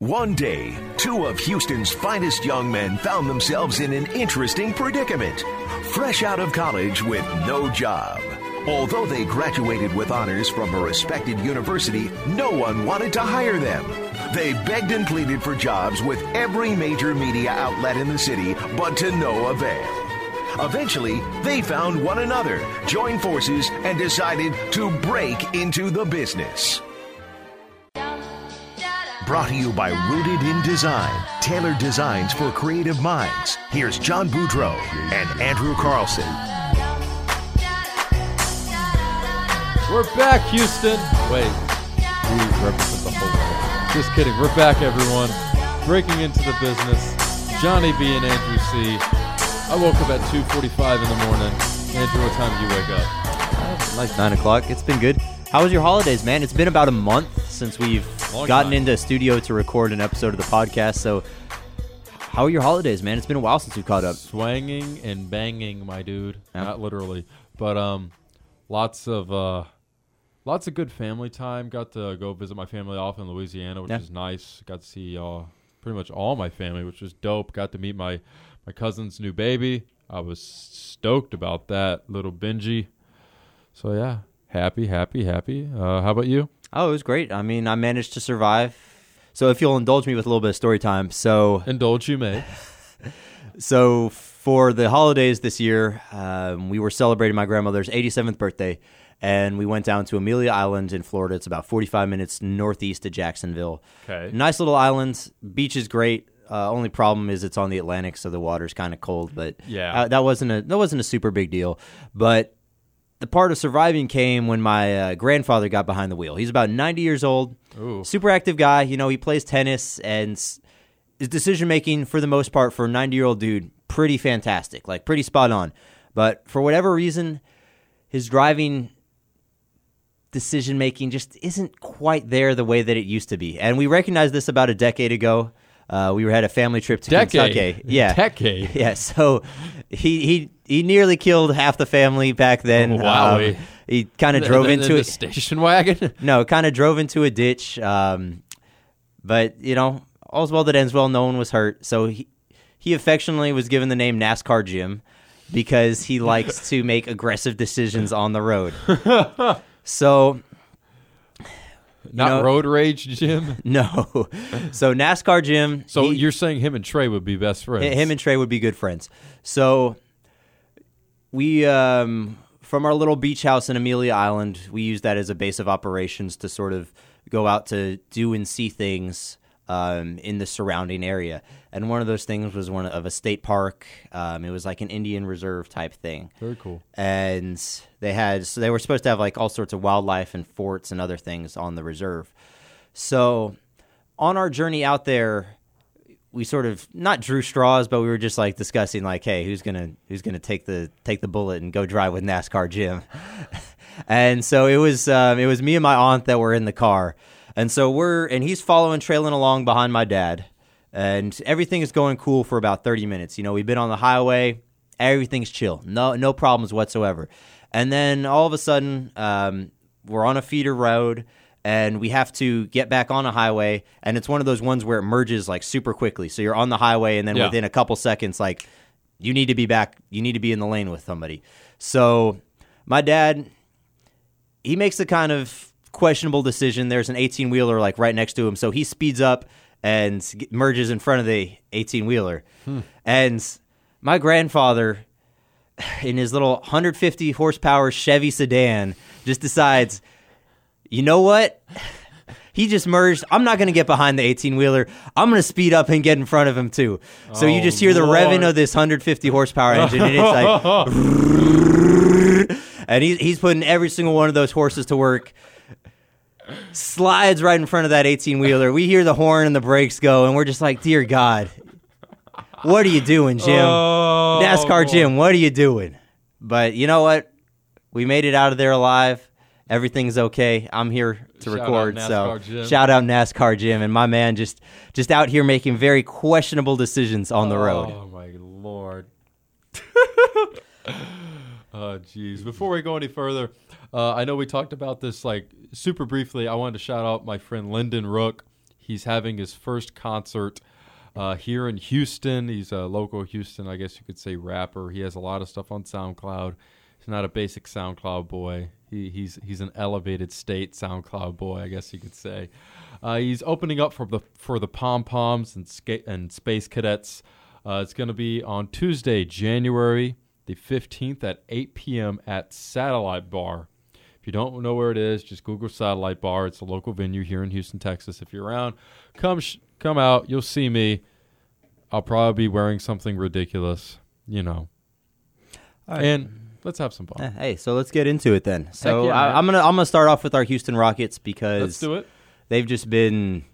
One day, two of Houston's finest young men found themselves in an interesting predicament. Fresh out of college with no job. Although they graduated with honors from a respected university, no one wanted to hire them. They begged and pleaded for jobs with every major media outlet in the city, but to no avail. Eventually, they found one another, joined forces, and decided to break into the business. Brought to you by Rooted in Design, tailored designs for creative minds. Here's John Boudreau and Andrew Carlson. We're back, Houston. Wait, we represent the whole world. Just kidding. We're back, everyone. Breaking into the business. Johnny B and Andrew C. I woke up at 2:45 in the morning. Andrew, what time did you wake up? Uh, like nine o'clock. It's been good. How was your holidays, man? It's been about a month since we've Long gotten time. into a studio to record an episode of the podcast. So, how are your holidays, man? It's been a while since we caught up. Swanging and banging, my dude. Yeah. Not literally, but um, lots of uh, lots of good family time. Got to go visit my family off in Louisiana, which Yeah. is nice. Got to see uh, pretty much all my family, which was dope. Got to meet my my cousin's new baby. I was stoked about that little Benji. So yeah, happy, happy, happy. Uh, how about you? Oh, it was great. I mean, I managed to survive. So, if you'll indulge me with a little bit of story time, so Indulge you may. So for the holidays this year, um, we were celebrating my grandmother's 87th birthday, and we went down to Amelia Island in Florida. It's about 45 minutes northeast of Jacksonville. Okay. Nice little island. Beach is great. Uh, only problem is it's on the Atlantic, so the water's kind of cold. But Yeah. uh, that wasn't a that wasn't a super big deal. But the part of surviving came when my uh, grandfather got behind the wheel. He's about 90 years old, Ooh. super active guy. You know, he plays tennis and s- his decision making for the most part for a 90 year old dude pretty fantastic, like pretty spot on. But for whatever reason, his driving decision making just isn't quite there the way that it used to be. And we recognized this about a decade ago. Uh, we had a family trip to Decade. Kentucky. Yeah, Decade. Yeah, so he he he nearly killed half the family back then. Oh, Wowie. Um, he kind of drove The- the- into the it. station wagon. No, kind of drove into a ditch. Um, but you know, all's well that ends well. No one was hurt, so he he affectionately was given the name NASCAR Jim because he likes to make aggressive decisions on the road. so Not know- road rage, Jim. no, so NASCAR Jim. So he- you're saying him and Trey would be best friends? him and Trey would be good friends. So we um, from our little beach house in Amelia Island, we use that as a base of operations to sort of go out to do and see things um, in the surrounding area. And one of those things was one of a state park. Um, it was like an Indian reserve type thing very cool. and they had so they were supposed to have like all sorts of wildlife and forts and other things on the reserve. So on our journey out there, we sort of not drew straws, but we were just like discussing like, hey, who's gonna who's gonna take the take the bullet and go drive with NASCAR Jim? and so it was um, it was me and my aunt that were in the car, and so we're and he's following trailing along behind my dad, and everything is going cool for about thirty minutes. You know, we've been on the highway, everything's chill, no no problems whatsoever, and then all of a sudden um, we're on a feeder road and we have to get back on a highway and it's one of those ones where it merges like super quickly. So you're on the highway and then Yeah. within a couple seconds like you need to be back you need to be in the lane with somebody. So my dad he makes the kind of questionable decision. There's an 18 wheeler like right next to him. So he speeds up and merges in front of the 18 wheeler hmm. and my grandfather in his little 150 horsepower Chevy sedan just decides you know what? He just merged. I'm not going to get behind the 18 wheeler. I'm going to speed up and get in front of him too. So you Oh, just hear the Lord. revving of this 150 horsepower engine, and it's like, and he's he's putting every single one of those horses to work. Slides right in front of that 18 wheeler. We hear the horn and the brakes go, and we're just like, dear God, what are you doing, Jim? Oh, NASCAR Jim, what are you doing? But you know what? We made it out of there alive. Everything's okay. I'm here to Shout record. So Jim. shout out NASCAR Jim and my man just just out here making very questionable decisions on the road. Oh my lord. oh jeez. Before we go any further, uh, I know we talked about this like super briefly. I wanted to shout out my friend Lyndon Rook. He's having his first concert uh, here in Houston. He's a local Houston, I guess you could say, rapper. He has a lot of stuff on SoundCloud. He's not a basic SoundCloud boy. He, he's he's an elevated state SoundCloud boy, I guess you could say. Uh, he's opening up for the for the pom poms and skate and space cadets. Uh, it's going to be on Tuesday, January the 15th at 8 p.m. at Satellite Bar. If you don't know where it is, just Google Satellite Bar. It's a local venue here in Houston, Texas. If you're around, come sh- come out. You'll see me. I'll probably be wearing something ridiculous, you know. And let's have some fun. Eh, Hey, so let's get into it then. So yeah, I, I'm gonna I'm gonna start off with our Houston Rockets because Let's do it. they've just been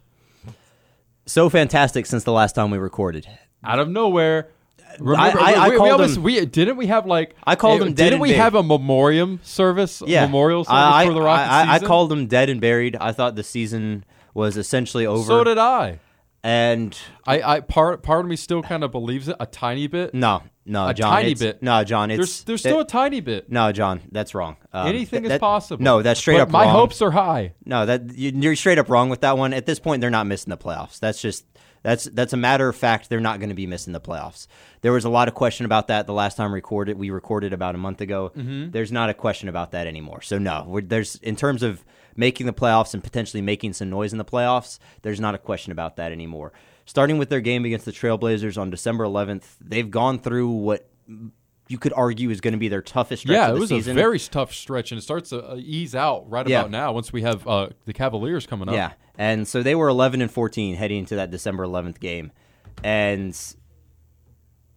so fantastic since the last time we recorded. Out of nowhere. Remember, I- I we, we called almost, them- we didn't we have like I called eh, them dead Didn't we have a memoriam service? Yeah, memorial service I, for the Rockets I, called them dead and buried. I thought the season was essentially over. So did I. and I, I part part of me still kind of believes it a tiny bit. no, no, A John, tiny it's- bit. No, John, it's There's there's still a tiny bit. no, John, that's wrong. Um, Anything that- is possible. No, that's straight But up. My wrong. hopes are high. No, that you- you're straight up wrong with that one. At this point, they're not missing the playoffs. That's just that's that's a matter of fact. They're not going to be missing the playoffs. There was a lot of question about that the last time recorded. We recorded about a month ago. Mm-hmm. There's not a question about that anymore. So no, there's in terms of making the playoffs and potentially making some noise in the playoffs. There's not a question about that anymore. Starting with their game against the Trailblazers on December 11th, they've gone through what you could argue is going to be their toughest stretch Yeah, it was season. a very tough stretch, and it starts to uh, ease out right Yeah. about now. Once we have uh, the Cavaliers coming up. Yeah, and so they were 11 and 14 heading into that December 11th game, and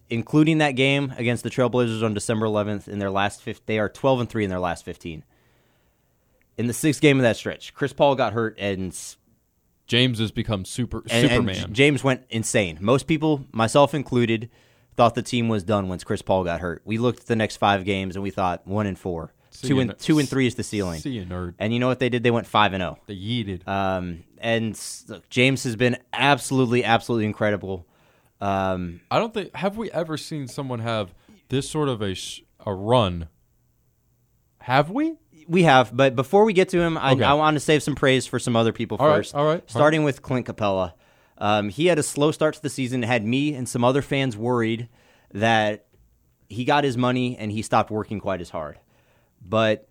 including that game against the Trailblazers on December 11th in their last fif- they are 12 and three in their last 15. In the sixth game of that stretch, Chris Paul got hurt and James has become super and, and Superman. J- James went insane. Most people, myself included, thought the team was done once Chris Paul got hurt. We looked at the next five games and we thought one and four, See two and two and three is the ceiling. See you, nerd. And you know what they did? They went five and oh. zero. They yeeted. Um, and look, James has been absolutely, absolutely incredible. Um, I don't think have we ever seen someone have this sort of a sh- a run. Have we? We have, but before we get to him, I, Okay. I want to save some praise for some other people All right, first. all right, all right. Starting with Clint Capela. Um, he had a slow start to the season, had me and some other fans worried that he got his money and he stopped working quite as hard. But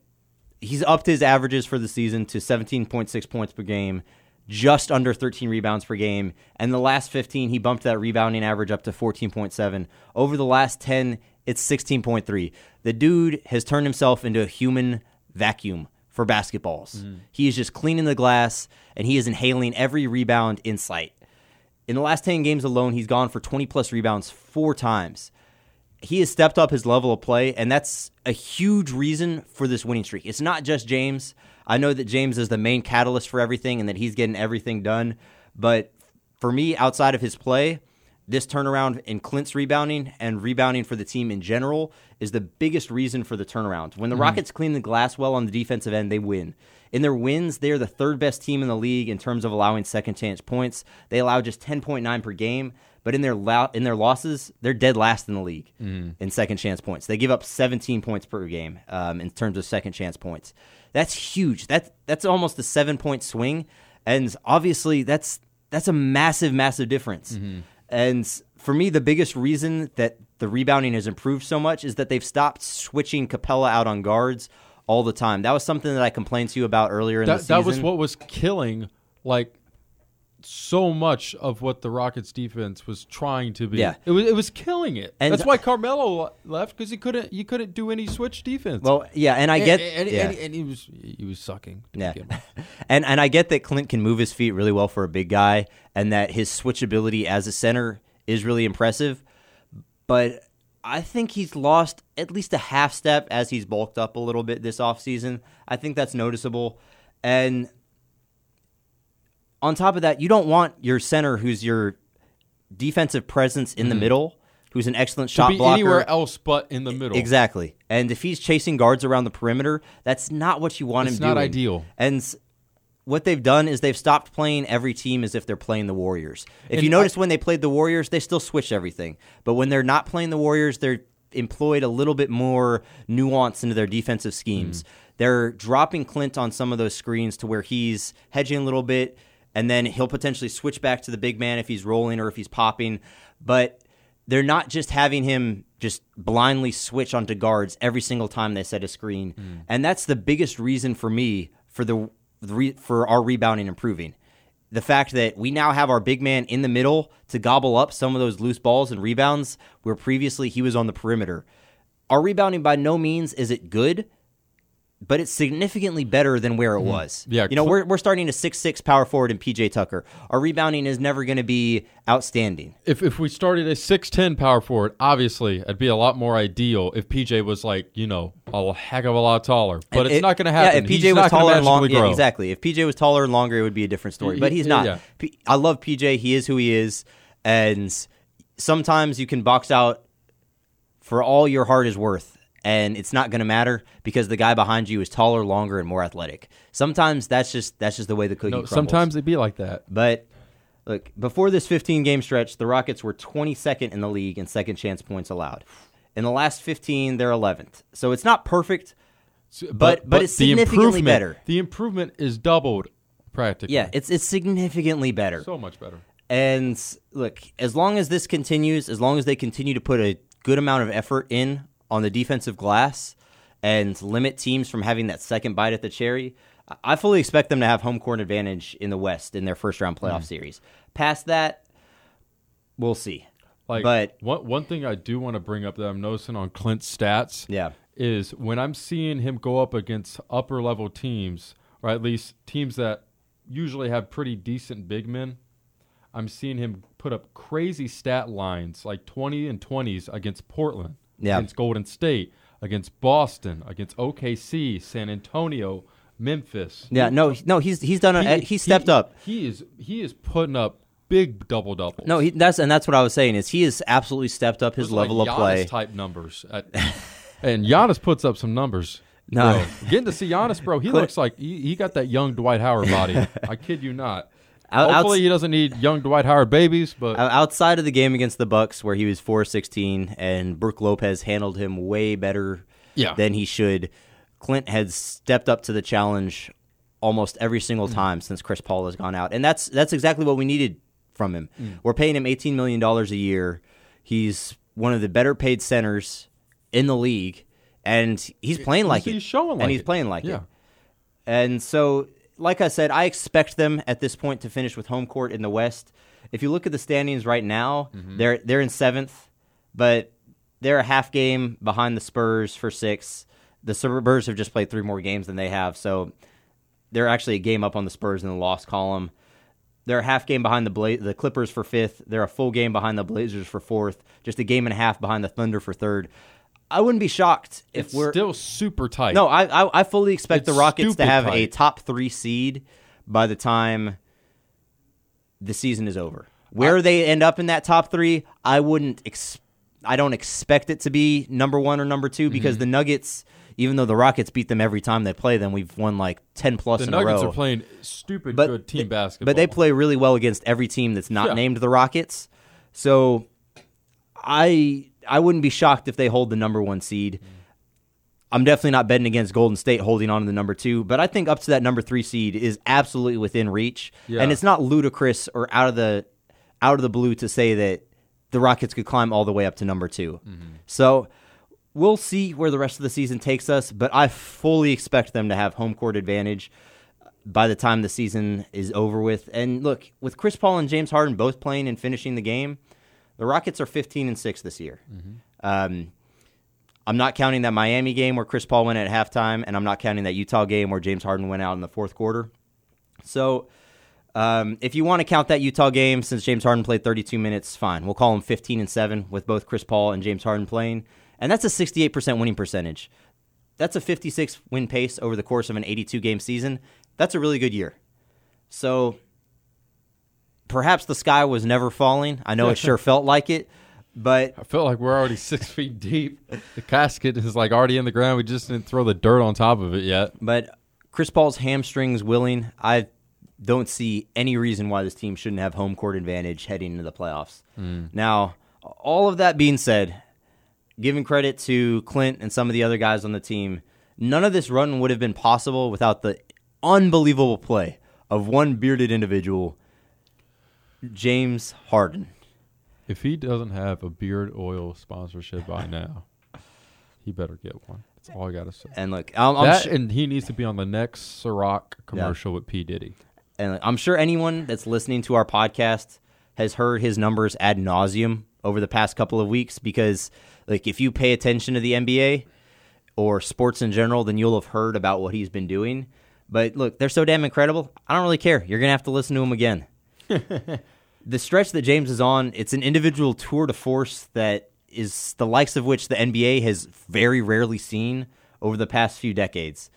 he's upped his averages for the season to 17.6 points per game, just under 13 rebounds per game. And the last 15, he bumped that rebounding average up to 14.7. Over the last 10, it's 16.3. The dude has turned himself into a human vacuum for basketballs. Mm-hmm. He is just cleaning the glass and he is inhaling every rebound in sight. In the last 10 games alone, he's gone for 20 plus rebounds four times he has stepped up his level of play, and that's a huge reason for this winning streak. It's not just James. I know that James is the main catalyst for everything and that he's getting everything done. But for me, outside of his play, this turnaround in Clint's rebounding and rebounding for the team in general is the biggest reason for the turnaround. When the mm-hmm. Rockets clean the glass well on the defensive end, they win. In their wins, they're the third best team in the league in terms of allowing second chance points. They allow just 10.9 per game, but in their lo- in their losses, they're dead last in the league mm-hmm. in second chance points. They give up 17 points per game um, in terms of second chance points. That's huge. That's that's almost a seven point swing, and obviously that's that's a massive, massive difference. Mm-hmm. And for me, the biggest reason that the rebounding has improved so much is that they've stopped switching Capela out on guards all the time. That was something that I complained to you about earlier in the season. that was what was killing like so much of what the Rockets defense was trying to be. Yeah. it was it was killing it. And- That's why Carmelo left because he couldn't you couldn't do any switch defense. Well, yeah, and I and, get and, yeah. and, and he was he was sucking. Yeah. and and I get that Clint can move his feet really well for a big guy and that his switchability as a center is really impressive. But I think he's lost at least a half step as he's bulked up a little bit this offseason. I think that's noticeable. And on top of that, you don't want your center who's your defensive presence in the middle, who's an excellent shot blocker. anywhere else but in the middle. Exactly. And if he's chasing guards around the perimeter, that's not what you want It's him It's not doing. ideal. And what they've done is they've stopped playing every team as if they're playing the Warriors. If And you I- notice when they played the Warriors, they still switch everything. But when they're not playing the Warriors, they're employed a little bit more nuance into their defensive schemes. Mm. They're dropping Clint on some of those screens to where he's hedging a little bit and then he'll potentially switch back to the big man if he's rolling or if he's popping. But they're not just having him just blindly switch onto guards every single time they set a screen, Mm. and that's the biggest reason for me for the, the re, for our rebounding improving. The fact that we now have our big man in the middle to gobble up some of those loose balls and rebounds, where previously he was on the perimeter. Our rebounding by no means is it good, but it's significantly better than where it was. Mm-hmm. Yeah, you know, we're we're starting a six six power forward in PJ Tucker. Our rebounding is never going to be outstanding. If if we started a six ten power forward, obviously it'd be a lot more ideal if PJ was like you know a heck of a lot taller. But it's it- not going to happen. Yeah, if PJ He's was taller and longer, yeah, exactly. If PJ was taller and longer, it would be a different story. He- But he's not. yeah. P- I love PJ. He is who he is, and sometimes you can box out for all your heart is worth, and it's not going to matter because the guy behind you is taller, longer, and more athletic. Sometimes that's just that's just the way the cookie No, crumbles. sometimes they be like that. But look, before this 15 game stretch, the Rockets were 22nd in the league in second chance points allowed. In the last 15, they're 11th. So it's not perfect. But- but but it's the significantly improvement- better. The improvement is doubled practically. Yeah, it's it's significantly better. so much better. And look, as long as this continues, as long as they continue to put a good amount of effort in on the defensive glass and limit teams from having that second bite at the cherry, I- fully expect them to have home court advantage in the West in their first round playoff mm. series. Past that, we'll see. Like, But- one one thing I do want to bring up that I'm noticing on Clint's stats, Yeah. is when I'm seeing him go up against upper level teams, or at least teams that usually have pretty decent big men. I'm seeing him put up crazy stat lines like 20 and 20s against Portland, Yeah. against Golden State, against Boston, against OKC, San Antonio, Memphis. Yeah, no, no, he's he's done. A, he, stepped he- up. He is he is putting up big double doubles. No, he, that's and that's what I was saying is he has absolutely stepped up his level like of play. Type numbers. At- and Giannis puts up some numbers. No. Bro. Getting to see Giannis, bro, he looks like he, he got that young Dwight Howard body. I kid you not. Out- Hopefully, outs- he doesn't need young Dwight Howard babies, but Outside of the game against the Bucks, where he was four sixteen, and Brook Lopez handled him way better Yeah. than he should. Clint has stepped up to the challenge almost every single mm. time since Chris Paul has gone out, and that's that's exactly what we needed from him. Mm. We're paying him eighteen million dollars a year. He's one of the better paid centers in the league, and he's playing like he's it. showing like and he's it. playing like yeah. it. And so, like I said, I expect them at this point to finish with home court in the West. If you look at the standings right now, Mm-hmm. they're they're in seventh, but they're a half game behind the Spurs for six. The Spurs have just played three more games than they have, so they're actually a game up on the Spurs in the loss column. They're a half game behind the Bla- the Clippers for fifth. They're a full game behind the Blazers for fourth. Just a game and a half behind the Thunder for third. I wouldn't be shocked if It's we're still super tight. no, I, I I fully expect It's the Rockets to have a top three seed by the time the season is over. Where they end up in that top three, I wouldn't. Ex- I don't expect it to be number one or number two because Mm-hmm. the Nuggets, even though the Rockets beat them every time they play them, we've won like ten plus the in Nuggets a row. are playing stupid but good team basketball. But they play really well against every team that's not Yeah. named the Rockets. So I I wouldn't be shocked if they hold the number one seed. I'm definitely not betting against Golden State holding on to the number two, but I think up to that number three seed is absolutely within reach, Yeah. and it's not ludicrous or out of the out of the blue to say that the Rockets could climb all the way up to number 2 mm-hmm. So we'll see where the rest of the season takes us, but I fully expect them to have home court advantage by the time the season is over with. And look, with Chris Paul and James Harden both playing and finishing the game, the Rockets are 15 and 6 this year. Um, I'm not counting that Miami game where Chris Paul went at halftime, and I'm not counting that Utah game where James Harden went out in the fourth quarter. So, um, if you want to count that Utah game, since James Harden played 32 minutes, fine. We'll call him 15 and 7 with both Chris Paul and James Harden playing. And that's a 68% winning percentage. That's a 56 win pace over the course of an 82 game season. That's a really good year. So, perhaps the sky was never falling. I know it sure felt like it, but I felt like we're already six feet deep. The casket is like already in the ground. We just didn't throw the dirt on top of it yet. But Chris Paul's hamstrings willing, I don't see any reason why this team shouldn't have home court advantage heading into the playoffs. Hmm. Now, all of that being said, giving credit to Clint and some of the other guys on the team, none of this run would have been possible without the unbelievable play of one bearded individual, James Harden. If he doesn't have a beard oil sponsorship by now, he better get one. That's all I gotta say. And look, I'm, I'm that su- and he needs to be on the next Ciroc commercial with P Diddy. and I'm sure anyone that's listening to our podcast has heard his numbers ad nauseum over the past couple of weeks because, like, if you pay attention to the NBA or sports in general, then you'll have heard about what he's been doing. But look, they're so damn incredible. I don't really care. You're gonna have to listen to him again. the stretch that James is on, it's an individual tour de force that is the likes of which the NBA has very rarely seen over the past few decades.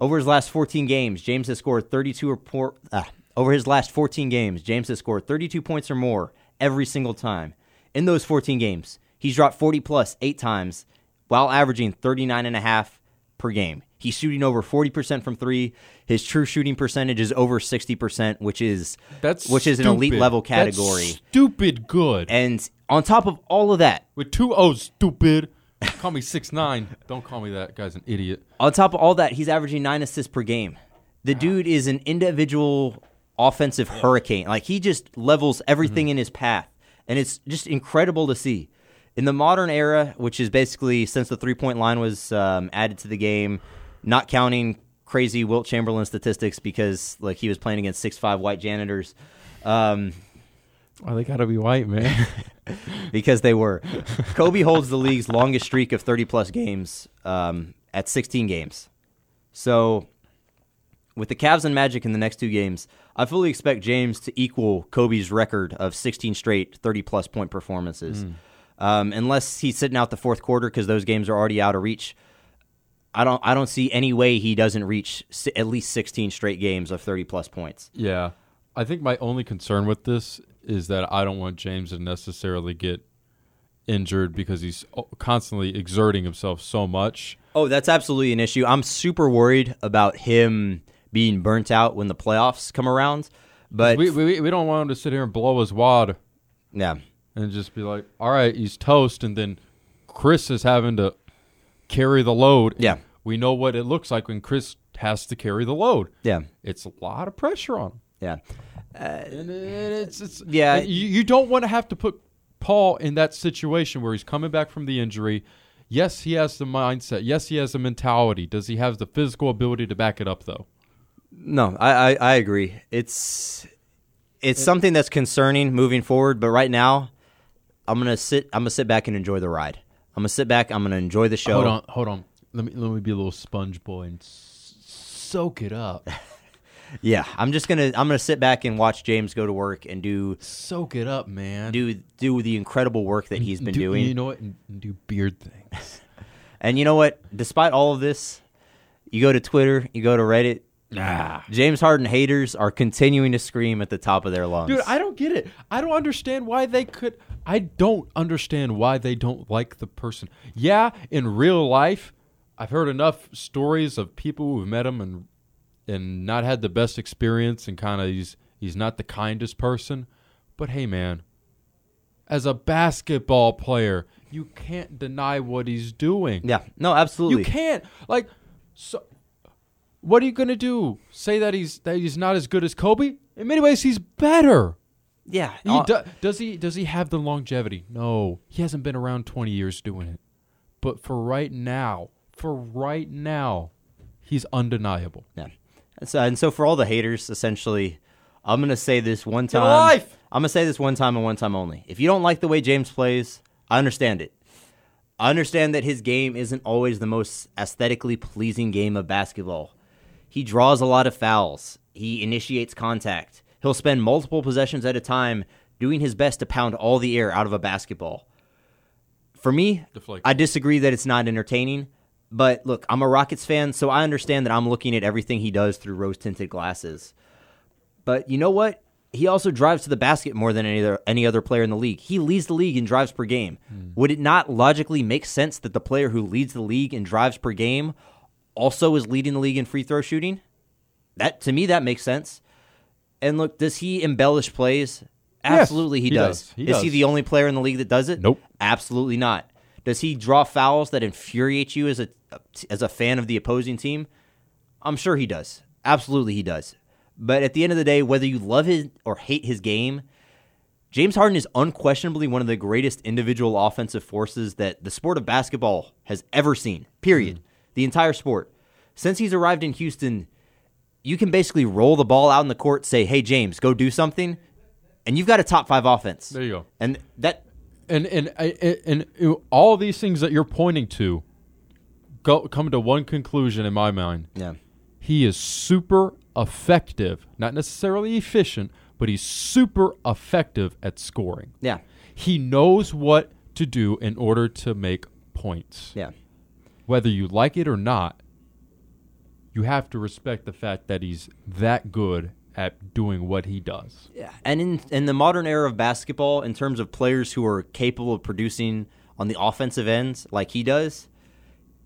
Over his last 14 games, James has scored 32 or por- uh, over his last 14 games, James has scored 32 points or more every single time. In those 14 games, he's dropped 40 plus 8 times while averaging 39 and a half per game. He's shooting over 40% from 3. His true shooting percentage is over 60%, which is That's which is an elite level That's category. stupid good. And on top of all of that, with two O's, stupid. call me six nine. Don't call me that. Guy's an idiot. On top of all that, he's averaging nine assists per game. The dude is an individual offensive hurricane. Like he just levels everything in his path, and it's just incredible to see. In the modern era, which is basically since the three point line was um, added to the game, not counting crazy Wilt Chamberlain statistics because like he was playing against six five white janitors. Um, Oh, they gotta be white, man. because they were. Kobe holds the league's longest streak of 30 plus games um, at 16 games. So, with the Cavs and Magic in the next two games, I fully expect James to equal Kobe's record of 16 straight 30 plus point performances. Um, unless he's sitting out the fourth quarter because those games are already out of reach. I don't. I don't see any way he doesn't reach at least 16 straight games of 30 plus points. yeah, I think my only concern with this is that I don't want James to necessarily get injured because he's constantly exerting himself so much. Oh, that's absolutely an issue. I'm super worried about him being burnt out when the playoffs come around. But we, we we don't want him to sit here and blow his wad yeah, and just be like, "All right, he's toast," and then Chris is having to carry the load. Yeah. we know what it looks like when Chris has to carry the load. yeah, It's a lot of pressure on him. yeah. Uh, and it's, it's Yeah. You, you don't want to have to put Paul in that situation where he's coming back from the injury. Yes, he has the mindset. Yes, he has the mentality. Does he have the physical ability to back it up though? No, I, I, I agree. It's it's something that's concerning moving forward. But right now, I'm gonna sit. I'm gonna sit back and enjoy the ride. I'm gonna sit back. I'm gonna enjoy the show. Hold on, hold on. Let me let me be a little sponge boy and s- soak it up. Yeah, I'm just gonna I'm gonna sit back and watch James go to work and do soak it up, man. do do the incredible work that he's been Do- doing. You know what? And, and do beard things. And you know what? Despite all of this, you go to Twitter, you go to Reddit. nah. James Harden haters are continuing to scream at the top of their lungs. Dude, I don't get it. I don't understand why they could. I don't understand why they don't like the person. Yeah, in real life, I've heard enough stories of people who've met him and and not had the best experience, and kind of he's he's not the kindest person. But hey, man, as a basketball player, you can't deny what he's doing. yeah, no, absolutely. You can't like so. What are you gonna do? Say that he's that he's not as good as Kobe? In many ways, he's better. Yeah, He do, does he does he have the longevity? No, he hasn't been around twenty years doing it. But for right now, for right now, he's undeniable. yeah. And so, and so for all the haters, essentially, I'm gonna say this one time. life! I'm gonna say this one time and one time only. If you don't like the way James plays, I understand it. I understand that his game isn't always the most aesthetically pleasing game of basketball. He draws a lot of fouls. He initiates contact. He'll spend multiple possessions at a time doing his best to pound all the air out of a basketball. For me, Deflect. I disagree that it's not entertaining. But look, I'm a Rockets fan, so I understand that I'm looking at everything he does through rose tinted glasses. But you know what? He also drives to the basket more than any other any other player in the league. He leads the league in drives per game. Hmm. Would it not logically make sense that the player who leads the league in drives per game also is leading the league in free throw shooting? That to me that makes sense. And look, does he embellish plays? Absolutely he, he does. does. He is he the only player in the league that does it? Nope. Absolutely not. Does he draw fouls that infuriate you as a as a fan of the opposing team? I'm sure he does. Absolutely he does. But at the end of the day, whether you love his or hate his game, James Harden is unquestionably one of the greatest individual offensive forces that the sport of basketball has ever seen. Period. Mm-hmm. The entire sport. Since he's arrived in Houston, you can basically roll the ball out in the court, say, "Hey James, go do something," and you've got a top five offense. There you go. And that and and I- and, and all these things that you're pointing to go come to one conclusion in my mind. yeah. He is super effective, not necessarily efficient, but he's super effective at scoring. Yeah. He knows what to do in order to make points. Yeah. Whether you like it or not, you have to respect the fact that he's that good at doing what he does. Yeah, and in in the modern era of basketball, in terms of players who are capable of producing on the offensive end like he does,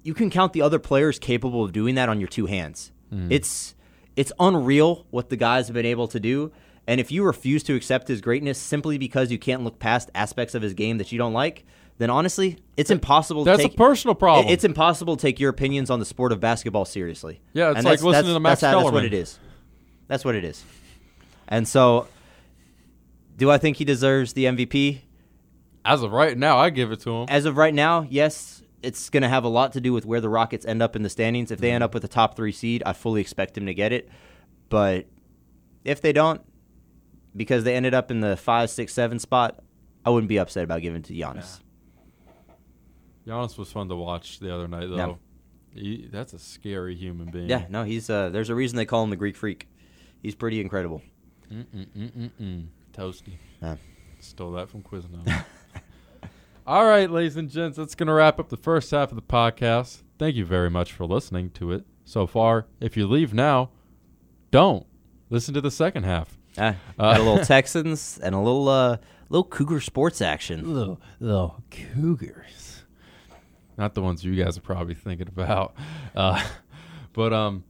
you can count the other players capable of doing that on your two hands. Mm. It's it's unreal what the guys have been able to do. And if you refuse to accept his greatness simply because you can't look past aspects of his game that you don't like, then honestly, it's impossible. That's to a personal problem. It's impossible to take your opinions on the sport of basketball seriously. Yeah, it's And like listening to Max that's, That's what it is. That's what it is. And so, do I think he deserves the MVP? As of right now, I give it to him. As of right now, yes. It's going to have a lot to do with where the Rockets end up in the standings. If they end up with a top three seed, I fully expect him to get it. But if they don't, because they ended up in the five, six, seven spot, I wouldn't be upset about giving it to Giannis. Giannis was fun to watch the other night, though. He, that's a scary human being. Yeah, no, he's. Uh, there's a reason they call him the Greek Freak. He's pretty incredible. Mm-mm-mm-mm. Toasty. Yeah. Stole that from Quiznos. All right, ladies and gents, that's going to wrap up the first half of the podcast. Thank you very much for listening to it so far. If you leave now, don't listen to the second half. Uh, got a little Texans and a little uh, little Cougar sports action. Little, little cougars. Not the ones you guys are probably thinking about. Uh, but um,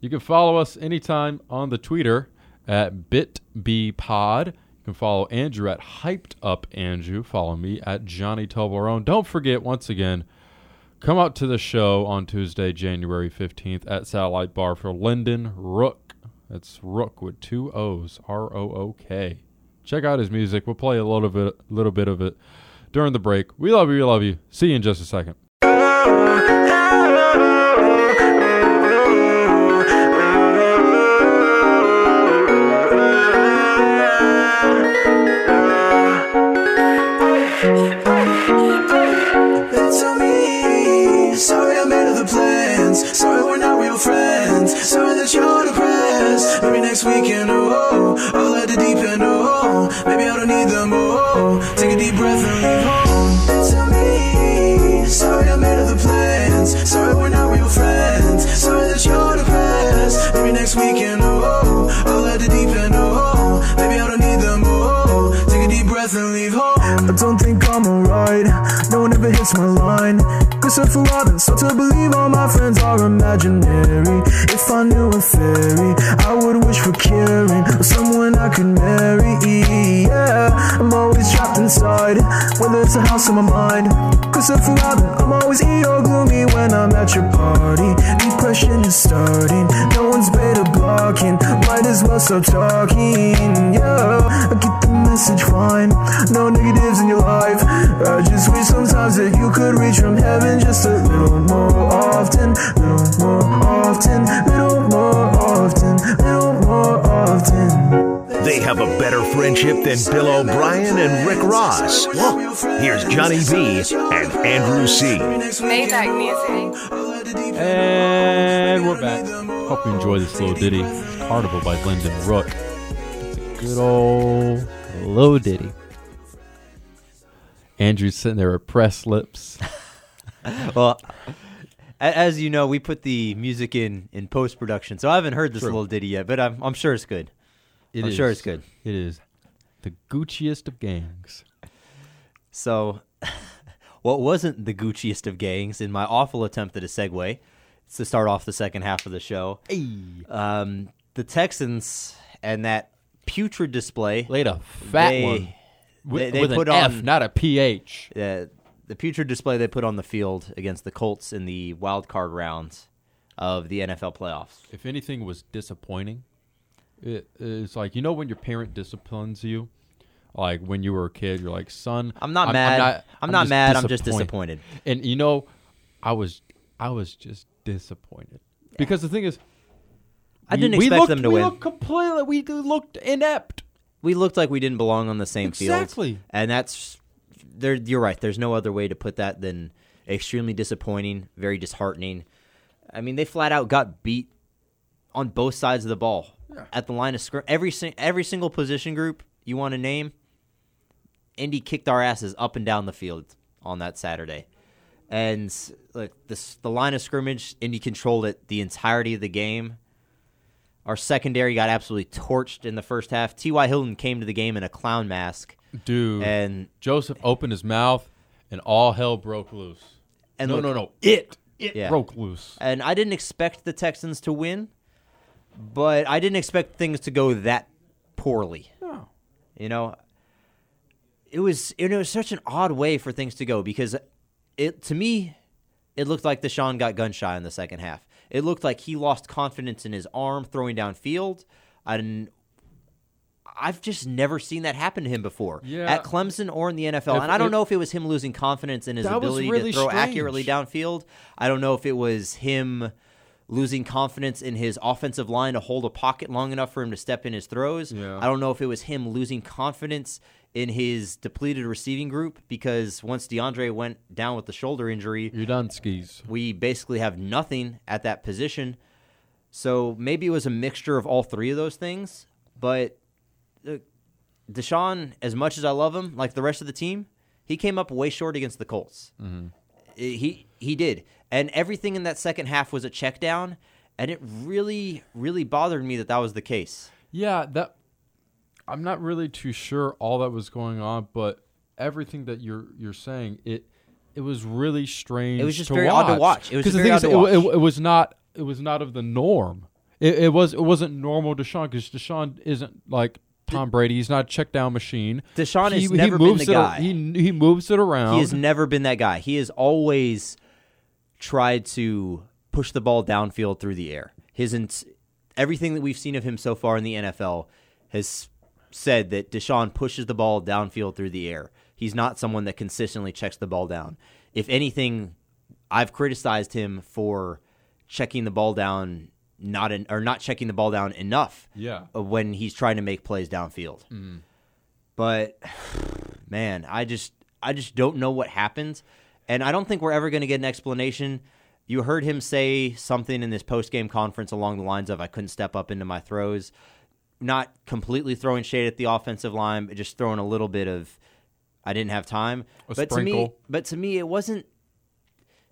you can follow us anytime on the Twitter at bitbpod. You can follow Andrew at Hyped Up Andrew. Follow me at Johnny Toblerone. Don't forget, once again, come out to the show on Tuesday, January 15th at Satellite Bar for Lyndon Rook. That's Rook with two O's, R O O K. Check out his music. We'll play a little bit, little bit of it during the break. We love you. We love you. See you in just a second. Sorry I made other plans. Sorry we're not real friends. Sorry that you're depressed. Maybe next weekend, oh, oh I'll let the deep end, oh, oh. Maybe I don't need them, oh. oh. Take a deep breath Sorry I made other plans. Sorry we're not real friends. Sorry that you're depressed. Maybe next weekend, oh, oh, I'll let the deep end, oh. oh. Maybe I don't need them, oh, oh. Take a deep breath and leave home. I don't think I'm alright. No one ever hits my line. Christopher Robin, so to believe all my friends are imaginary. If I knew a fairy, I would wish for caring or someone I could marry. Yeah, I'm always trapped inside, whether it's a house in my mind. Christopher Robin, I'm always emo gloomy when I'm at your party. Depression is starting, no one's better blocking. Might as well stop talking. Yeah, I get the message fine. No negatives in your life. I just wish sometimes that you could reach from heaven just a little more often, little more often, little more often, little more often. They have a better friendship than Bill O'Brien and Rick Ross. Here's Johnny B and Andrew C. Maybach music. And we're back. Hope you enjoy this little ditty. Carnival by Lyndon Rook. It's a good old low ditty. Andrew's sitting there with pressed lips. Well, as you know, we put the music in in post production, so I haven't heard this True. little ditty yet, but I'm I'm sure it's good. It I'm sure it's good. It is the Gucciest of gangs. So, what wasn't the Gucciest of gangs in my awful attempt at a segue? It's to start off the second half of the show. Um, the Texans and that putrid display. Laid a fat They- one. With, they- they with put an F, not a PH. uh, the putrid display they put on the field against the Colts in the wild card rounds of the NFL playoffs. If anything was disappointing, It is like you know when your parent disciplines you, like when you were a kid, you're like, son, I'm not mad. I'm not mad, I'm just disappointed. And you know, I was I was just disappointed because the thing is, I we- didn't we expect looked- them to we win. Looked completely, we looked inept. we looked like we didn't belong on the same field. Exactly. And that's there you're right. There's no other way to put that than extremely disappointing, very disheartening. I mean, they flat out got beat on both sides of the ball at the line of scrimmage. Every every single position group you want to name, Indy kicked our asses up and down the field on that Saturday. And like this, the line of scrimmage, Indy controlled it the entirety of the game. Our secondary got absolutely torched in the first half. T.Y. Hilton came to the game in a clown mask, Dude, and Joseph opened his mouth and all hell broke loose. And no, look- no, no, it it Yeah. broke loose. and I didn't expect the Texans to win, but I didn't expect things to go that poorly. No. You know, it was it was such an odd way for things to go because it to me it looked like Deshaun got gun shy in the second half. It looked like he lost confidence in his arm throwing downfield. I didn't. I've just never seen that happen to him before Yeah. at Clemson or in the NFL. If- and I don't if- know if it was him losing confidence in his ability really to throw strange. accurately downfield. I don't know if it was him losing confidence in his offensive line to hold a pocket long enough for him to step in his throws. Yeah. I don't know if it was him losing confidence in his depleted receiving group because once DeAndre went down with the shoulder injury, You're done, skis. we basically have nothing at that position. So maybe it was a mixture of all three of those things. But uh, Deshaun, as much as I love him, like the rest of the team, he came up way short against the Colts. Mm-hmm. He he did, and everything in that second half was a check down, and it really really bothered me that that was the case. Yeah, that I'm not really too sure all that was going on, but everything that you're you're saying it it was really strange. It was just to very watch. odd to watch. It was 'Cause just the very thing odd is, to it, watch. it, it was not it was not of the norm. It, it was it wasn't normal Deshaun because Deshaun isn't like Tom Brady. He's not a check down machine. Deshaun he, has never been moves the it, guy. He he moves it around. He has never been that guy. He has always tried to push the ball downfield through the air. His ent- everything that we've seen of him so far in the NFL has said that Deshaun pushes the ball downfield through the air. He's not someone that consistently checks the ball down. If anything, I've criticized him for checking the ball down not in, or not checking the ball down enough Yeah. when he's trying to make plays downfield. Mm-hmm. But man, I just I just don't know what happened, and I don't think we're ever going to get an explanation. You heard him say something in this post game conference along the lines of "I couldn't step up into my throws," not completely throwing shade at the offensive line, but just throwing a little bit of "I didn't have time." A but to me, but to me, it wasn't.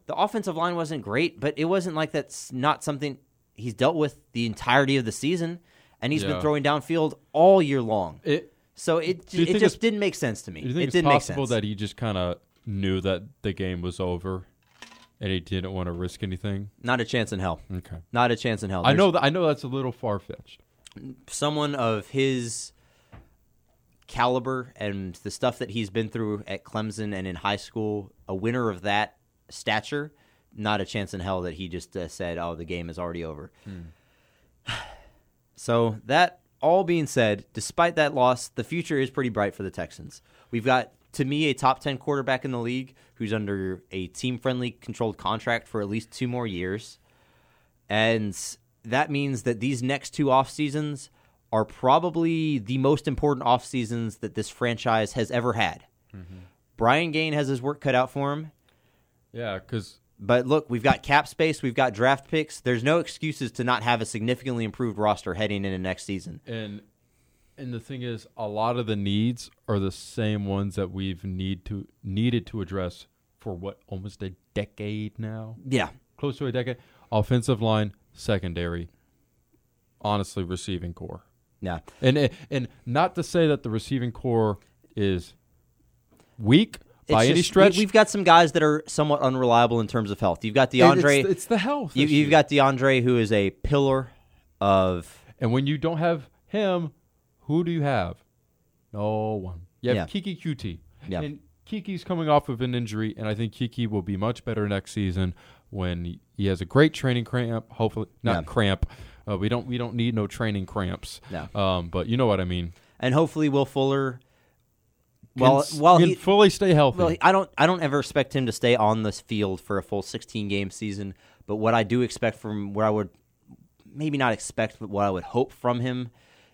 The offensive line wasn't great, but it wasn't like that's not something he's dealt with the entirety of the season, and he's Yeah. been throwing downfield all year long. It, So it it just didn't make sense to me. do you think it it's didn't possible make sense. that he just kind of knew that the game was over, and he didn't want to risk anything? Not a chance in hell. Okay. Not a chance in hell. I know that I know that's a little far fetched. someone of his caliber and the stuff that he's been through at Clemson and in high school, a winner of that stature, not a chance in hell that he just uh, said, "Oh, the game is already over." So that all being said, despite that loss, the future is pretty bright for the Texans. We've got to me a top 10 quarterback in the league who's under a team-friendly controlled contract for at least two more years. And that means that these next two off seasons are probably the most important off seasons that this franchise has ever had. Brian Gaine has his work cut out for him. Yeah, because But look, we've got cap space, we've got draft picks. There's no excuses to not have a significantly improved roster heading into next season. and and the thing is, a lot of the needs are the same ones that we've need to needed to address for what almost a decade now, Yeah. close to a decade. Offensive line, secondary, honestly, receiving corps, Yeah. and and not to say that the receiving corps is weak by It's any stretch. We, have got some guys that are somewhat unreliable in terms of health. You've got DeAndre. It's, it's the health. You, you've got DeAndre, who is a pillar of. And when you don't have him, who do you have? No one. You have Yeah. Keke Coutee. Yeah. And Keke's coming off of an injury, and I think Keke will be much better next season when he has a great training cramp. Hopefully, not Yeah. cramp, Uh, we don't we don't need no training cramps. No. Um, but you know what I mean. and hopefully Will Fuller. Can Well, s- while can he, fully stay healthy. Well, I don't. I don't ever expect him to stay on this field for a full 16 game season. But what I do expect from where I would maybe not expect, but what I would hope from him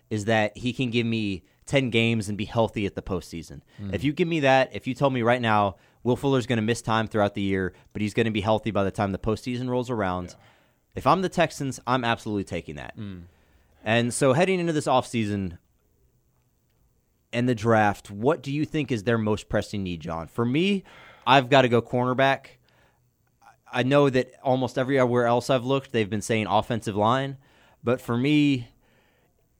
is that he can give me 10 games and be healthy at the postseason. Hmm. If you give me that, if you tell me right now Will Fuller's going to miss time throughout the year, but he's going to be healthy by the time the postseason rolls around, if I'm the Texans, I'm absolutely taking that. Hmm. And so heading into this offseason, and the draft, what do you think is their most pressing need, John? For me, I've got to go cornerback. I know that almost everywhere else I've looked, they've been saying offensive line. But for me,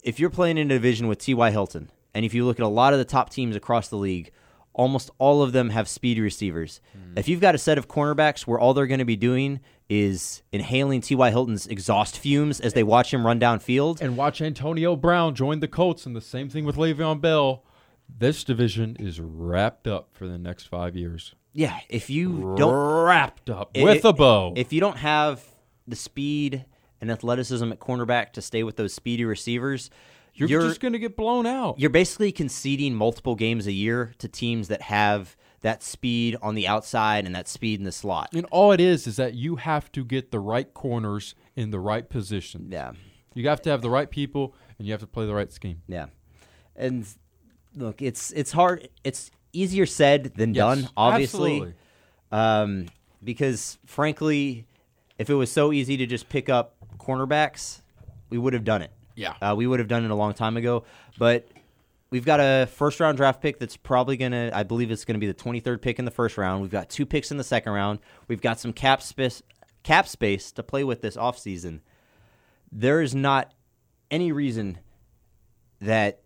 if you're playing in a division with T.Y. Hilton, and if you look at a lot of the top teams across the league, almost all of them have speedy receivers. Mm. If you've got a set of cornerbacks where all they're going to be doing is inhaling T.Y. Hilton's exhaust fumes as they watch him run downfield, and watch Antonio Brown join the Colts, and the same thing with Le'Veon Bell. This division is wrapped up for the next five years. yeah, if you don't wrapped up I- with a bow. If you don't have the speed and athleticism at cornerback to stay with those speedy receivers, you're, you're just going to get blown out. you're basically conceding multiple games a year to teams that have that speed on the outside and that speed in the slot. And all it is is that you have to get the right corners in the right position. Yeah, You have to have the right people, and you have to play the right scheme. yeah. And look, it's it's hard. It's easier said than Yes, done, obviously. absolutely. Um, because frankly, if it was so easy to just pick up cornerbacks, we would have done it. Yeah. uh, we would have done it a long time ago. But we've got a first round draft pick that's probably gonna. I believe it's gonna be the 23rd pick in the first round. We've got two picks in the second round. We've got some cap space cap space to play with this offseason. There is not any reason that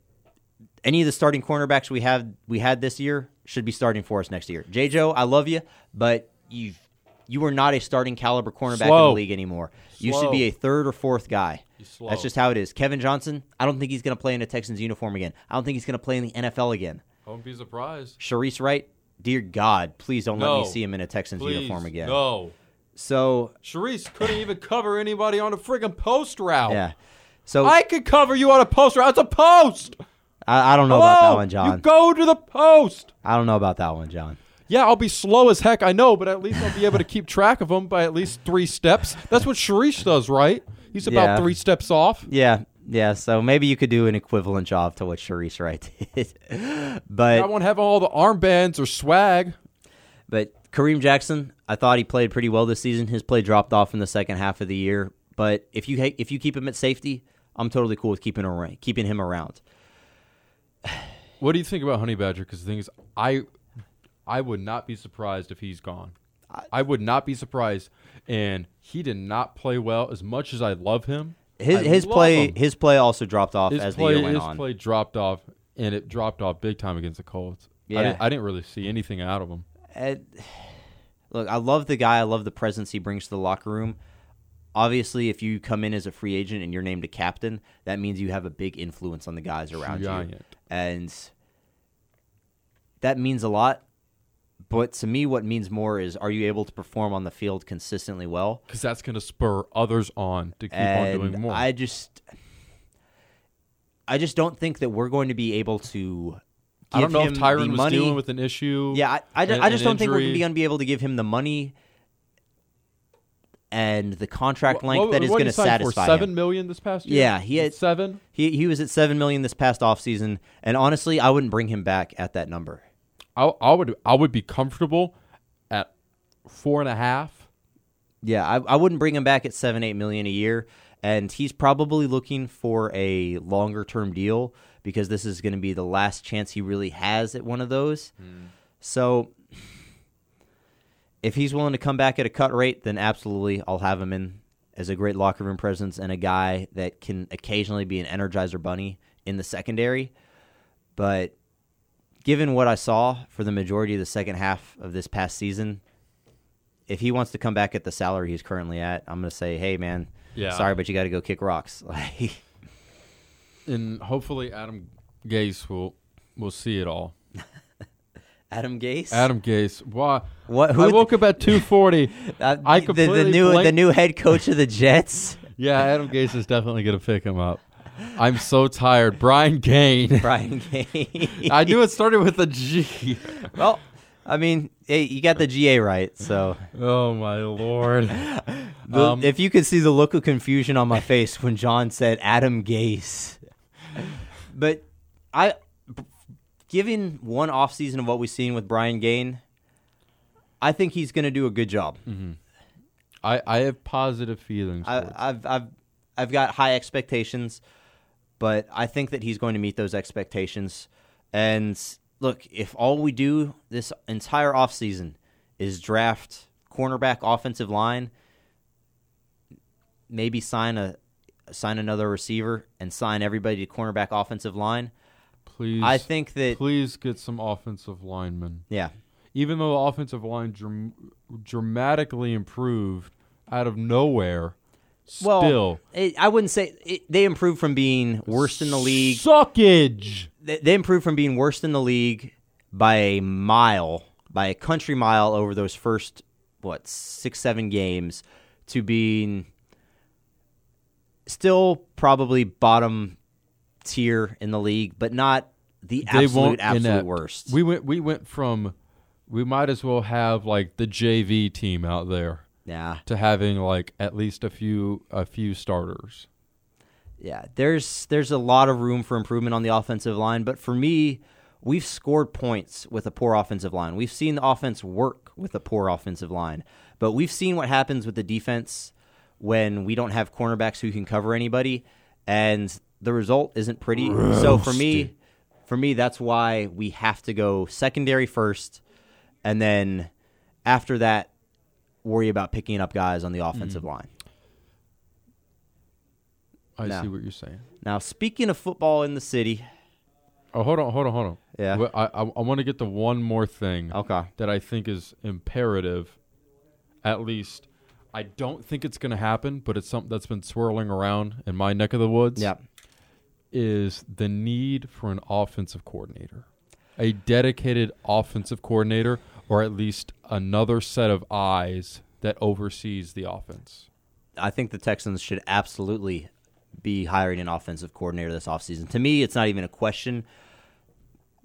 any of the starting cornerbacks we have we had this year should be starting for us next year. J. Joe, I love you, but you you are not a starting caliber cornerback in the league anymore. You should be a third or fourth guy. That's just how it is. Kevin Johnson, I don't think he's going to play in a Texans uniform again. I don't think he's going to play in the NFL again. I won't be surprised. Shareece Wright, dear God, please don't let me see him in a Texans Please, uniform again. No. So Shareece couldn't even cover anybody on a friggin' post route. yeah, so I could cover you on a post route. It's a post. I, I don't know Hello? about that one, John. You go to the post. I don't know about that one, John. Yeah, I'll be slow as heck, I know, but at least I'll be able to keep track of them by at least three steps. That's what Shareece does, right? He's about Yeah. three steps off. Yeah, yeah. So maybe you could do an equivalent job to what Shareece Wright did, but I won't have all the armbands or swag. but Kareem Jackson, I thought he played pretty well this season. His play dropped off in the second half of the year, but if you ha- if you keep him at safety, I'm totally cool with keeping him around, keeping him around. What do you think about Honey Badger? Because the thing is, I, I would not be surprised if he's gone. I, would not be surprised, and he did not play well as much as I love him. His I his play him. his play also dropped off his as play, the year went his on. play dropped off, and it dropped off big time against the Colts. Yeah. I didn't, I didn't really see anything out of him. Look, I love the guy. I love the presence he brings to the locker room. Obviously, if you come in as a free agent and you're named a captain, that means you have a big influence on the guys around you, Giant. And that means a lot. But to me, what means more is are you able to perform on the field consistently well? Because that's going to spur others on to keep on doing more. I just, I just don't think that we're going to be able to. I don't know if Tyrann was money. dealing with an issue. Yeah, I, I, I just don't think we're going to injury. be able to give him the money and the contract length what- that is going to sign for? satisfy Seven him. million this past year. Yeah, he had- seven. He he was at seven million this past offseason, and honestly, I wouldn't bring him back at that number. I, I would I would be comfortable at four and a half. Yeah, I, I wouldn't bring him back at seven eight million a year, and he's probably looking for a longer term deal because this is going to be the last chance he really has at one of those. Hmm. So, if he's willing to come back at a cut rate, then absolutely, I'll have him in as a great locker room presence and a guy that can occasionally be an energizer bunny in the secondary. But given what I saw for the majority of the second half of this past season, if he wants to come back at the salary he's currently at, I'm going to say, hey, man, Yeah. sorry, but you got to go kick rocks. And hopefully Adam Gase will will see it all. Adam Gase. Adam Gase. Why? What- who I woke up at two forty. Uh, I the, the new the new head coach of the Jets. Yeah, Adam Gase is definitely going to pick him up. I'm so tired. Brian Gaine. Brian Gaine. I knew it started with a G. well, I mean, hey, you got the GA right, so Oh my lord. Um, if you could see the look of confusion on my face when John said Adam Gase. But I, given one off season of what we've seen with Brian Gaine, I think he's going to do a good job. Mm-hmm. I, I have positive feelings. I, I've, I've I've got high expectations, but I think that he's going to meet those expectations. And look, if all we do this entire offseason is draft cornerback, offensive line, maybe sign a sign another receiver and sign everybody to cornerback, offensive line, please, I think that please get some offensive linemen. yeah, Even though the offensive line dram- dramatically improved out of nowhere, well, still it, I wouldn't say it, they improved from being worst in the league. Suckage. they, they improved from being worst in the league by a mile, by a country mile over those first what six seven games to being still probably bottom tier in the league, but not the They absolute absolute inept. worst. We went we went from we might as well have like the JV team out there yeah, to having like at least a few a few starters. yeah. There's there's a lot of room for improvement on the offensive line, but for me, we've scored points with a poor offensive line. We've seen the offense work with a poor offensive line, but we've seen what happens with the defense when we don't have cornerbacks who can cover anybody, and the result isn't pretty. So for me, for me, that's why we have to go secondary first, and then after that, worry about picking up guys on the offensive mm-hmm. line. I No. see what you're saying. Now, speaking of football in the city, Oh, hold on, hold on, hold on. Yeah. I I, I want to get to one more thing okay, that I think is imperative. At least, I don't think it's going to happen, but it's something that's been swirling around in my neck of the woods. yeah, is the need for an offensive coordinator, a dedicated offensive coordinator, or at least another set of eyes that oversees the offense. I think the Texans should absolutely be hiring an offensive coordinator this offseason. To me, it's not even a question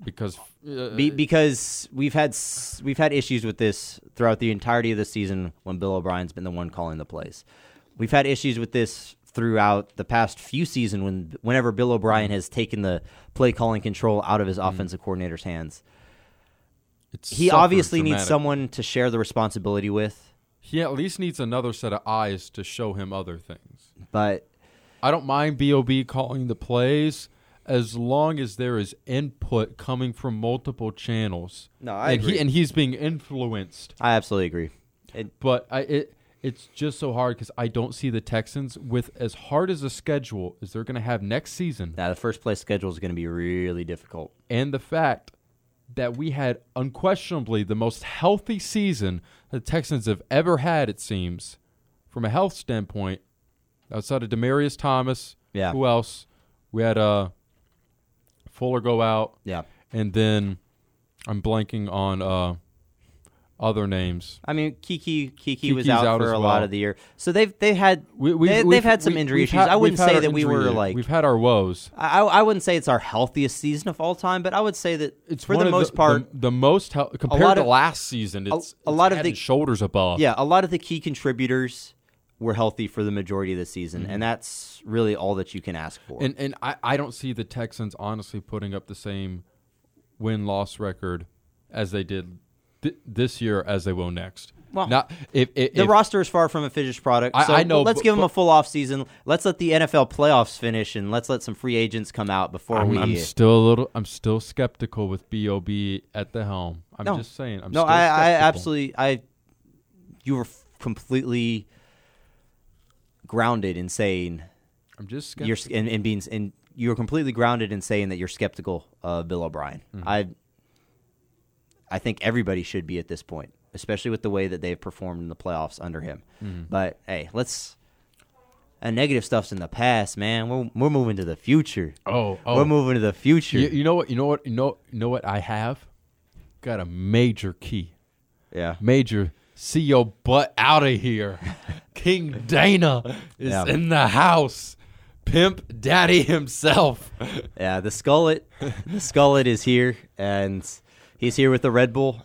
Because uh, be, because we've had we've had issues with this throughout the entirety of the season when Bill O'Brien's been the one calling the plays. We've had issues with this throughout the past few seasons when whenever Bill O'Brien mm-hmm. has taken the play calling control out of his mm-hmm. offensive coordinator's hands. it's He obviously needs someone to share the responsibility with, He at least needs another set of eyes to show him other things. but I don't mind Bob calling the plays as long as there is input coming from multiple channels. No, I and agree. He, and he's being influenced I absolutely agree. It, But I it it's just so hard because I don't see the Texans with as hard as a schedule as they're going to have next season, now the first place schedule is going to be really difficult. and the fact that we had unquestionably the most healthy season the Texans have ever had. It seems, from a health standpoint, outside of Demaryius Thomas. Yeah. Who else? We had uh Fuller go out, Yeah. and then I'm blanking on uh other names. I mean, Keke Keke was out, out for a well. lot of the year, so they've they've had We, we, they, have had some we- injury issues. had- I wouldn't say that we were like we've had our woes. I, I wouldn't say it's our healthiest season of all time, but I would say that It's for the most part, the, the most hel- compared to of- last season. a- It's a lot of the- shoulders above. yeah, a lot of the key contributors were healthy for the majority of the season, Mm-hmm. and that's really all that you can ask for. and and I, I don't see the Texans honestly putting up the same win loss record as they did th- this year as they will next. Well, not if, if, the if- roster is far from a finished product. So I know, Let's but- give them but- a full off season. Let's let the NFL playoffs finish, and let's let some free agents come out before I'm, we. I'm still a little. I'm still skeptical with Bob at the helm. I'm No. just saying. I'm no, I, I absolutely, I. You were f- completely grounded in saying I'm just you're skeptical. and, and being and you were completely grounded in saying that you're skeptical of Bill O'Brien. Mm-hmm. I. I think everybody should be at this point, especially with the way that they've performed in the playoffs under him. Mm-hmm. But hey, let's. Uh, negative stuff's in the past, man. We're we're moving to the future. oh, oh. We're moving to the future. You, you know what? You know what? You know. You know what? I have got a major key. yeah. Major. see your butt out of here. King Dana is Yeah. in the house. Pimp Daddy himself. Yeah, the Skullet, the Skullet is here, and he's here with the Red Bull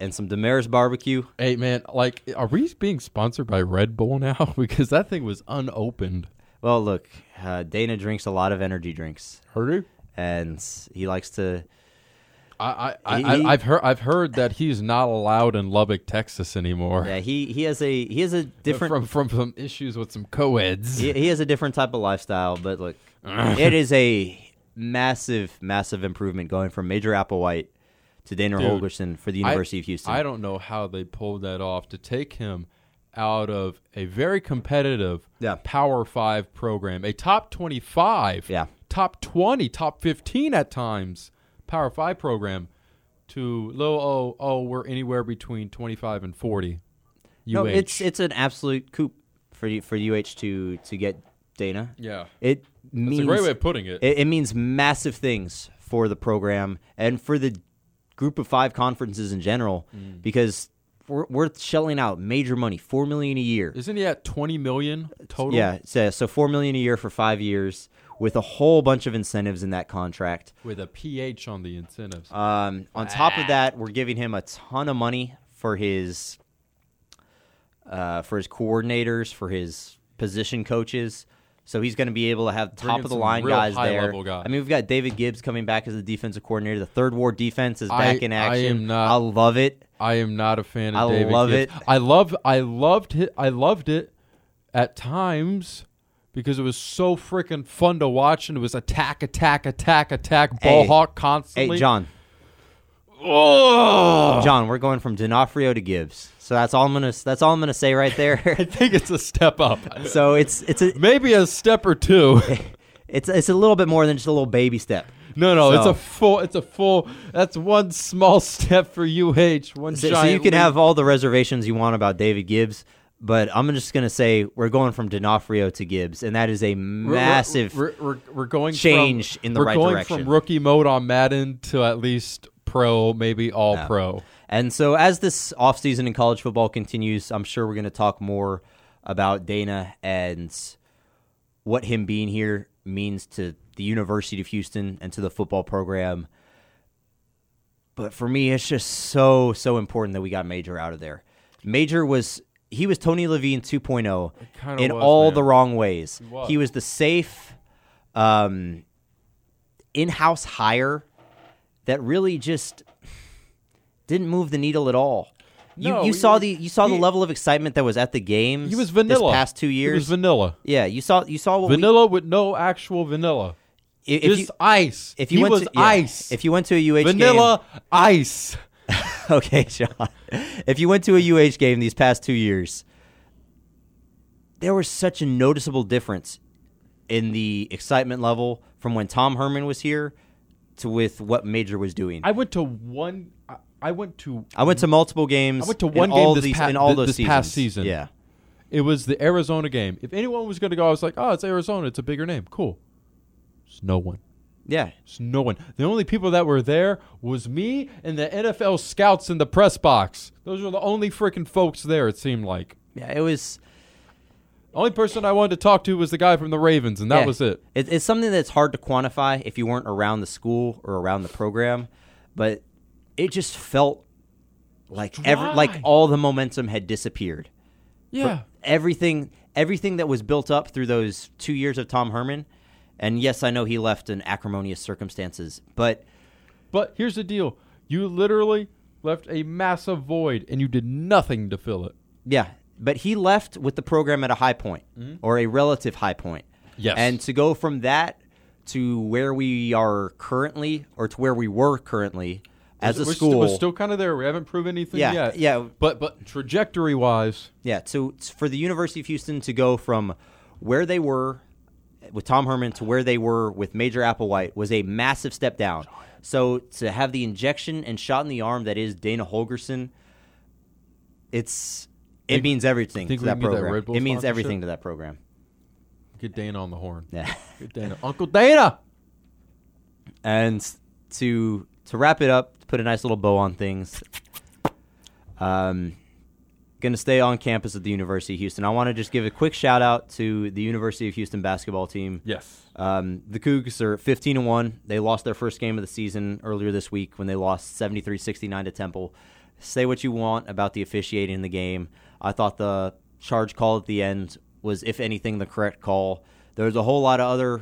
and some Demeris barbecue. hey man, like, are we being sponsored by Red Bull now? because that thing was unopened. Well, look, uh, Dana drinks a lot of energy drinks, Heard and he likes to. I, I, He- I, I've heard I've heard that he's not allowed in Lubbock, Texas anymore. Yeah, he he has a he has a different from from some issues with some co-eds. he, he has a different type of lifestyle, but look, it is a massive, massive improvement going from Major Applewhite to Dana Dude, Holgorsen for the University I, of Houston. I don't know how they pulled that off to take him out of a very competitive Yeah. Power Five program, a top twenty-five, Yeah. top twenty, top fifteen at times Power Five program, to low oh oh we're anywhere between twenty-five and forty. no, UH. it's it's an absolute coup for you- for UH to to get Dana. yeah. It That's means a great way of putting it. it, it means massive things for the program and for the group of five conferences in general Mm. because we're, we're shelling out major money, four million a year. Isn't he at twenty million total? Yeah, so, so four million a year for five years with a whole bunch of incentives in that contract. with a PH on the incentives. Um, on top of that, we're giving him a ton of money for his uh, for his coordinators, for his position coaches. So he's going to be able to have top of the line guys there. I mean, we've got David Gibbs coming back as the defensive coordinator. The third ward defense is I- back in I action. am not- I love it. I am not a fan of I David love Gibbs. it. I love I loved it I loved it at times because it was so freaking fun to watch and it was attack, attack, attack, attack, ball Hey. hawk constantly. Hey. John. Ugh. John, we're going from D'Onofrio to Gibbs. So that's all I'm gonna. That's all I'm gonna say right there. I think it's a step up. so it's it's a Maybe a step or two. it's it's a little bit more than just a little baby step. No, no, it's a full. It's a full. That's one small step for UH. One So, so you can leap. have all the reservations you want about David Gibbs, but I'm just going to say we're going from D'Onofrio to Gibbs, and that is a We're- we're- massive. We're, we're, we're going change from, in the we're right going direction. from rookie mode on Madden to at least pro, maybe all Yeah. pro. and so as this offseason in college football continues, I'm sure we're going to talk more about Dana and what him being here means to the University of Houston and to the football program. But for me, it's just so so important that we got Major out of there. Major was he was Tony Levine 2.0 in was, all man. the wrong ways. was. He was the safe um, in-house hire that really just didn't move the needle at all. You, No, you he- saw the you saw he- the level of excitement that was at the games. He was vanilla. This past two years, He was vanilla. yeah, you saw you saw what we- Vanilla with no actual vanilla. if, Just you, ice. if you he went was to, yeah, ice. If you went to a UH game. vanilla ice. okay, Sean. If you went to a UH game these past two years, there was such a noticeable difference in the excitement level from when Tom Herman was here to with what Major was doing. I went to one. I, I went to. I went to multiple games. I went to in one all game this these, pa- in all th- those this seasons. past season. Yeah, It was the Arizona game. If anyone was going to go, I was like, oh, it's Arizona. It's a bigger name. Cool. It's no one. yeah. It's no one. The only people that were there was me and the NFL scouts in the press box. Those were the only freaking folks there. It seemed like. Yeah, it was. Only person I wanted to talk to was the guy from the Ravens, and that yeah. was it. it. It's something that's hard to quantify if you weren't around the school or around the program, but it just felt like every like all the momentum had disappeared. Yeah. Everything, everything that was built up through those two years of Tom Herman, and yes, I know he left in acrimonious circumstances, but But here's the deal: you literally left a massive void, and you did nothing to fill it. Yeah, but he left with the program at a high point or a relative high point. Mm-hmm. Yes. And to go from that to where we are currently or to where we were currently as a we're school. St- we're still kind of there. We haven't proven anything Yeah, yet. yeah. But but trajectory wise, yeah, so for the University of Houston to go from where they were with Tom Herman to where they were with Major Applewhite was a massive step down. So to have the injection and shot in the arm that is Dana Holgorsen, it's it means everything think to we that can get that program. Red Bull it means sponsorship? everything to that program. get Dana on the horn. Yeah. Get Dana, Uncle Dana. And to to wrap it up, to put a nice little bow on things, um, going to stay on campus at the University of Houston. I want to just give a quick shout out to the University of Houston basketball team. Yes. Um, the Cougs are 15 and 1. They lost their first game of the season earlier this week when they lost 73 69 to Temple. Say what you want about the officiating in the game. I thought the charge call at the end was, if anything, the correct call. There was a whole lot of other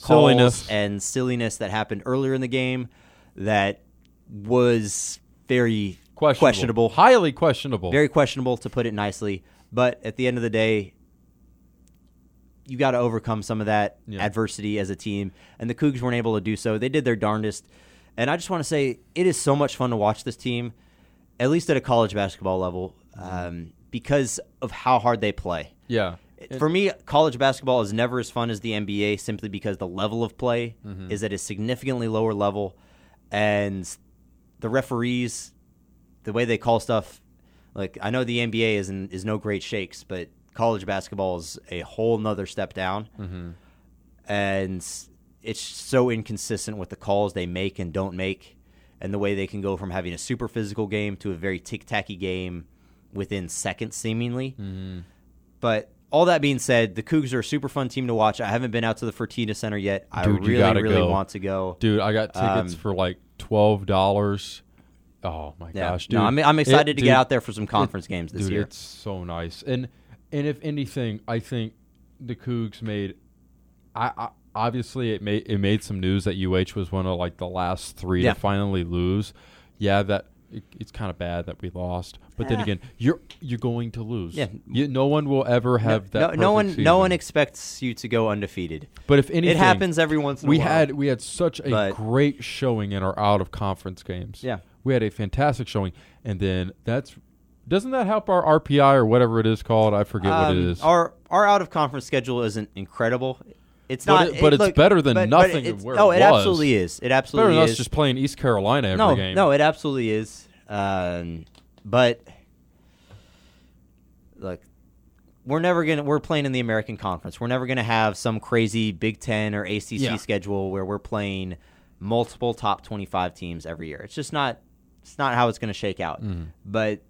calls Silliness. and silliness that happened earlier in the game that was very Questionable. questionable. Highly questionable. Very questionable, to put it nicely. But at the end of the day, you got to overcome some of that Yeah. adversity as a team. And the Cougs weren't able to do so. They did their darndest. And I just want to say it is so much fun to watch this team, at least at a college basketball level, um, because of how hard they play. yeah. For me, college basketball is never as fun as the NBA simply because the level of play Mm-hmm. is at a significantly lower level. And the referees, the way they call stuff, like I know the NBA is in, is no great shakes, but college basketball is a whole nother step down. Mm-hmm. And it's so inconsistent with the calls they make and don't make, and the way they can go from having a super physical game to a very tic tacky game within seconds, seemingly. Mm-hmm. But all that being said, the Cougs are a super fun team to watch. I haven't been out to the Fertitta Center yet. I Dude, you really, gotta really go. want to go. Dude, I got tickets Um, for like twelve dollars. Oh my Yeah. gosh, dude! no, I'm, I'm excited It- to dude, get out there for some conference games this dude, year. it's so nice. And and if anything, I think the Cougs made. I, I obviously it made it made some news that UH was one of like the last three Yeah. to finally lose. Yeah, that it, it's kind of bad that we lost. But then again, you're you're going to lose. Yeah. You, no one will ever have no, that. no one, perfect no one expects you to go undefeated. But if anything, it happens every once in we a while. had we had such a But- great showing in our out of conference games. Yeah. we had a fantastic showing, and then that's doesn't that help our RPI or whatever it is called? I forget what it Um, is. Our our out of conference schedule isn't incredible. It's But not, it- but it's look, better than but- but nothing it's- where oh, it it was. absolutely is. It Better absolutely than us just playing East Carolina every no, game. no, it absolutely is. Um, but look, we're never gonna. We're playing in the American Conference. We're never gonna have some crazy Big Ten or ACC Yeah. schedule where we're playing multiple top twenty-five teams every year. It's just not. It's not how it's gonna shake out. Mm-hmm. But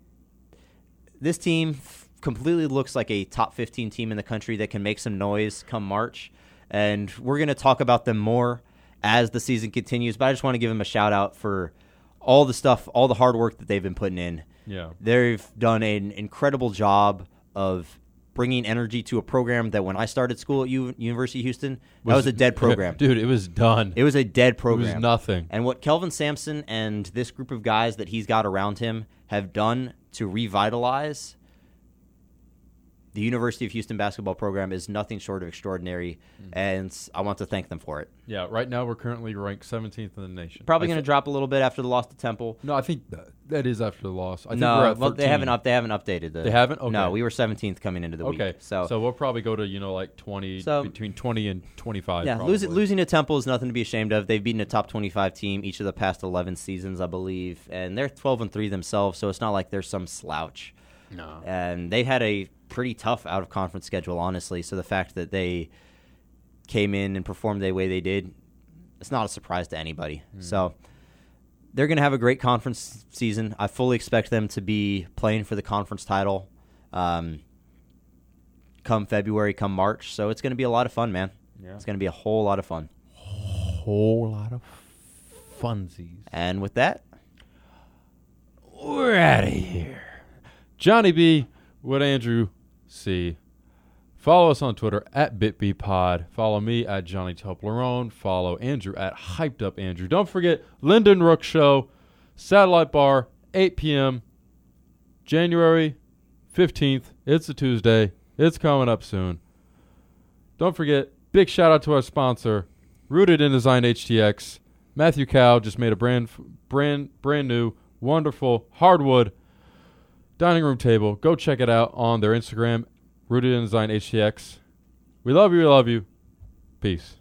this team completely looks like a top 15 team in the country that can make some noise come March. And we're going to talk about them more as the season continues. But I just want to give them a shout out for all the stuff, all the hard work that they've been putting in. Yeah. They've done an incredible job of bringing energy to a program that when I started school at U- University of Houston, that was a dead program. dude. It was done. It was a dead program. It was nothing. And what Kelvin Sampson and this group of guys that he's got around him have done to revitalize the University of Houston basketball program is nothing short of extraordinary, Mm. and I want to thank them for it. Yeah, right now we're currently ranked 17th in the nation. Probably going to drop a little bit after the loss to Temple. No, I think that, is after the loss. I think no, we're at well, they haven't up. They haven't updated the. They haven't? No, we were 17th coming into the Okay, week. So, so we'll probably go to you know like 20 So- between 20 and 25. yeah, losing losing to Temple is nothing to be ashamed of. They've beaten a top 25 team each of the past 11 seasons, I believe, and they're 12 and three themselves. So it's not like they're some slouch. No. and they had a pretty tough out of conference schedule, honestly. So the fact that they came in and performed the way they did, it's not a surprise to anybody. So they're going to have a great conference season. I fully expect them to be playing for the conference title um, come February, come March. So it's going to be a lot of fun, man. Yeah. It's going to be a whole lot of fun. whole lot of funsies. And with that, We're out of here. Johnny B with Andrew C. Follow us on Twitter at BitBPod. Follow me at Johnny Toblerone. Follow Andrew at Hyped Up Andrew. Don't forget Lyndon Rook Show, Satellite Bar, 8 p.m. January 15th. It's a Tuesday. It's coming up soon. Don't forget, big shout out to our sponsor, Rooted in Design HTX. Matthew Cow just made a brand brand brand new, wonderful hardwood dining room table. Go check it out on their Instagram, Rooted in Design HTX. We love you, we love you. Peace.